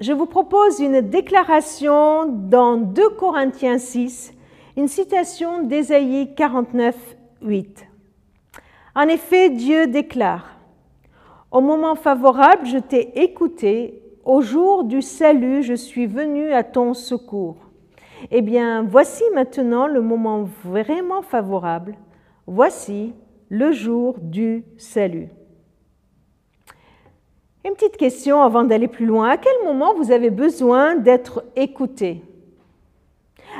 je vous propose une déclaration dans 2 Corinthiens 6, une citation d'Ésaïe 49, 8. En effet, Dieu déclare, Au moment favorable, je t'ai écouté, au jour du salut, je suis venu à ton secours. Eh bien, voici maintenant le moment vraiment favorable, voici le jour du salut. Une petite question avant d'aller plus loin. À quel moment vous avez besoin d'être écouté?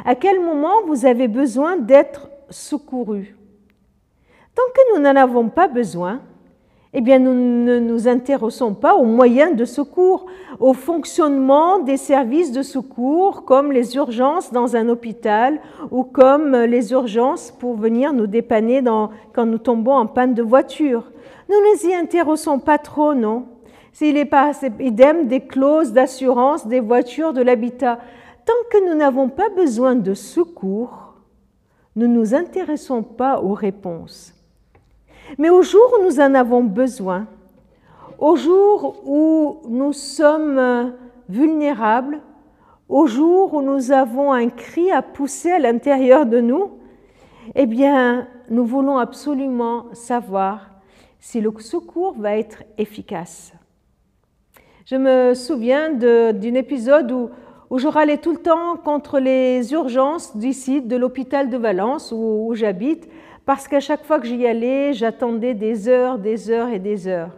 À quel moment vous avez besoin d'être secouru? Tant que nous n'en avons pas besoin, eh bien, nous ne nous intéressons pas aux moyens de secours, au fonctionnement des services de secours, comme les urgences dans un hôpital ou comme les urgences pour venir nous dépanner quand nous tombons en panne de voiture. Nous ne nous y intéressons pas trop, non S'il est pas idem des clauses d'assurance des voitures de l'habitat. Tant que nous n'avons pas besoin de secours, nous ne nous intéressons pas aux réponses. Mais au jour où nous en avons besoin, au jour où nous sommes vulnérables, au jour où nous avons un cri à pousser à l'intérieur de nous, eh bien, nous voulons absolument savoir si le secours va être efficace. Je me souviens d'un épisode où, je râlais tout le temps contre les urgences d'ici, de l'hôpital de Valence où, j'habite, parce qu'à chaque fois que j'y allais, j'attendais des heures, des heures et des heures.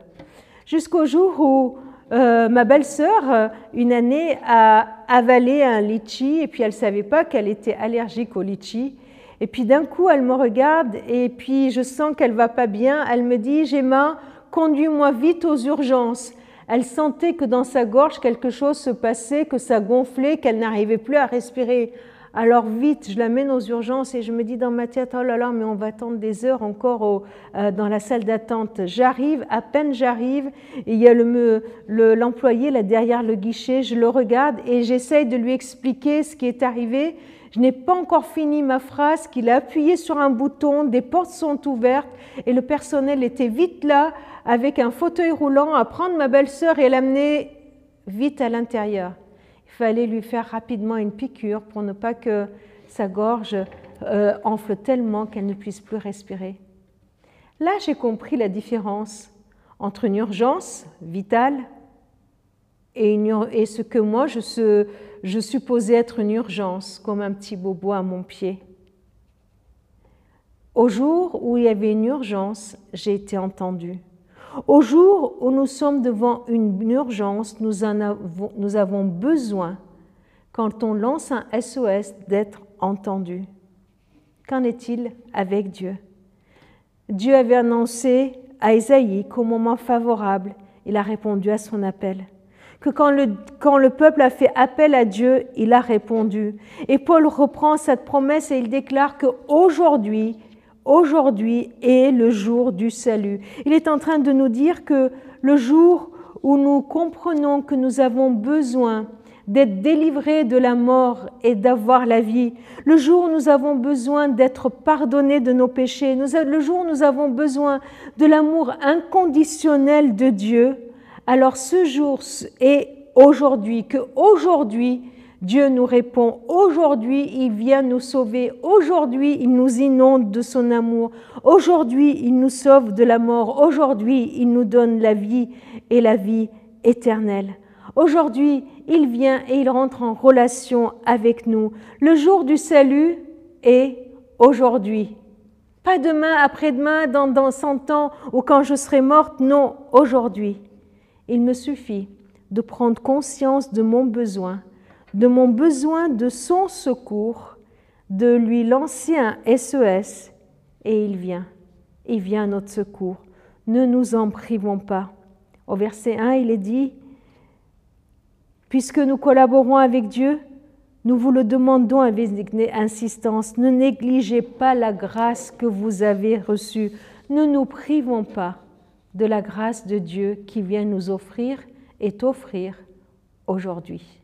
Jusqu'au jour où euh, ma belle-sœur, une année, a avalé un litchi et puis elle ne savait pas qu'elle était allergique au litchi. Et puis d'un coup, elle me regarde et puis je sens qu'elle va pas bien. Elle me dit, Gemma, conduis-moi vite aux urgences. Elle sentait que dans sa gorge quelque chose se passait, que ça gonflait, qu'elle n'arrivait plus à respirer. Alors vite, je l'amène aux urgences et je me dis dans ma tête, oh là là, mais on va attendre des heures encore euh, dans la salle d'attente. J'arrive, à peine j'arrive, il y a l'employé là derrière le guichet, je le regarde et j'essaye de lui expliquer ce qui est arrivé. Je n'ai pas encore fini ma phrase qu'il a appuyé sur un bouton, des portes sont ouvertes et le personnel était vite là avec un fauteuil roulant à prendre ma belle-sœur et l'amener vite à l'intérieur fallait lui faire rapidement une piqûre pour ne pas que sa gorge euh, enfle tellement qu'elle ne puisse plus respirer. Là, j'ai compris la différence entre une urgence vitale et, ce que moi, je, je supposais être une urgence, comme un petit bobo à mon pied. Au jour où il y avait une urgence, j'ai été entendue. Au jour où nous sommes devant une urgence, nous, avons, besoin, quand on lance un SOS, d'être entendu. Qu'en est-il avec Dieu? Dieu avait annoncé à Isaïe qu'au moment favorable, il a répondu à son appel. Que quand le, quand le peuple a fait appel à Dieu, il a répondu. Et Paul reprend cette promesse et il déclare qu'aujourd'hui, aujourd'hui est le jour du salut. Il est en train de nous dire que le jour où nous comprenons que nous avons besoin d'être délivrés de la mort et d'avoir la vie, le jour où nous avons besoin d'être pardonnés de nos péchés, le jour où nous avons besoin de l'amour inconditionnel de Dieu, alors ce jour est aujourd'hui, que aujourd'hui Dieu nous répond aujourd'hui, il vient nous sauver, aujourd'hui il nous inonde de son amour, aujourd'hui il nous sauve de la mort, aujourd'hui il nous donne la vie et la vie éternelle. Aujourd'hui il vient et il rentre en relation avec nous. Le jour du salut est aujourd'hui. Pas demain, après-demain, dans, dans 100 ans ou quand je serai morte, non, aujourd'hui. Il me suffit de prendre conscience de mon besoin de mon besoin de son secours, de lui lancer un SES, et il vient. Il vient à notre secours. Ne nous en privons pas. Au verset 1, il est dit, Puisque nous collaborons avec Dieu, nous vous le demandons avec insistance, ne négligez pas la grâce que vous avez reçue. Ne nous privons pas de la grâce de Dieu qui vient nous offrir et t'offrir aujourd'hui.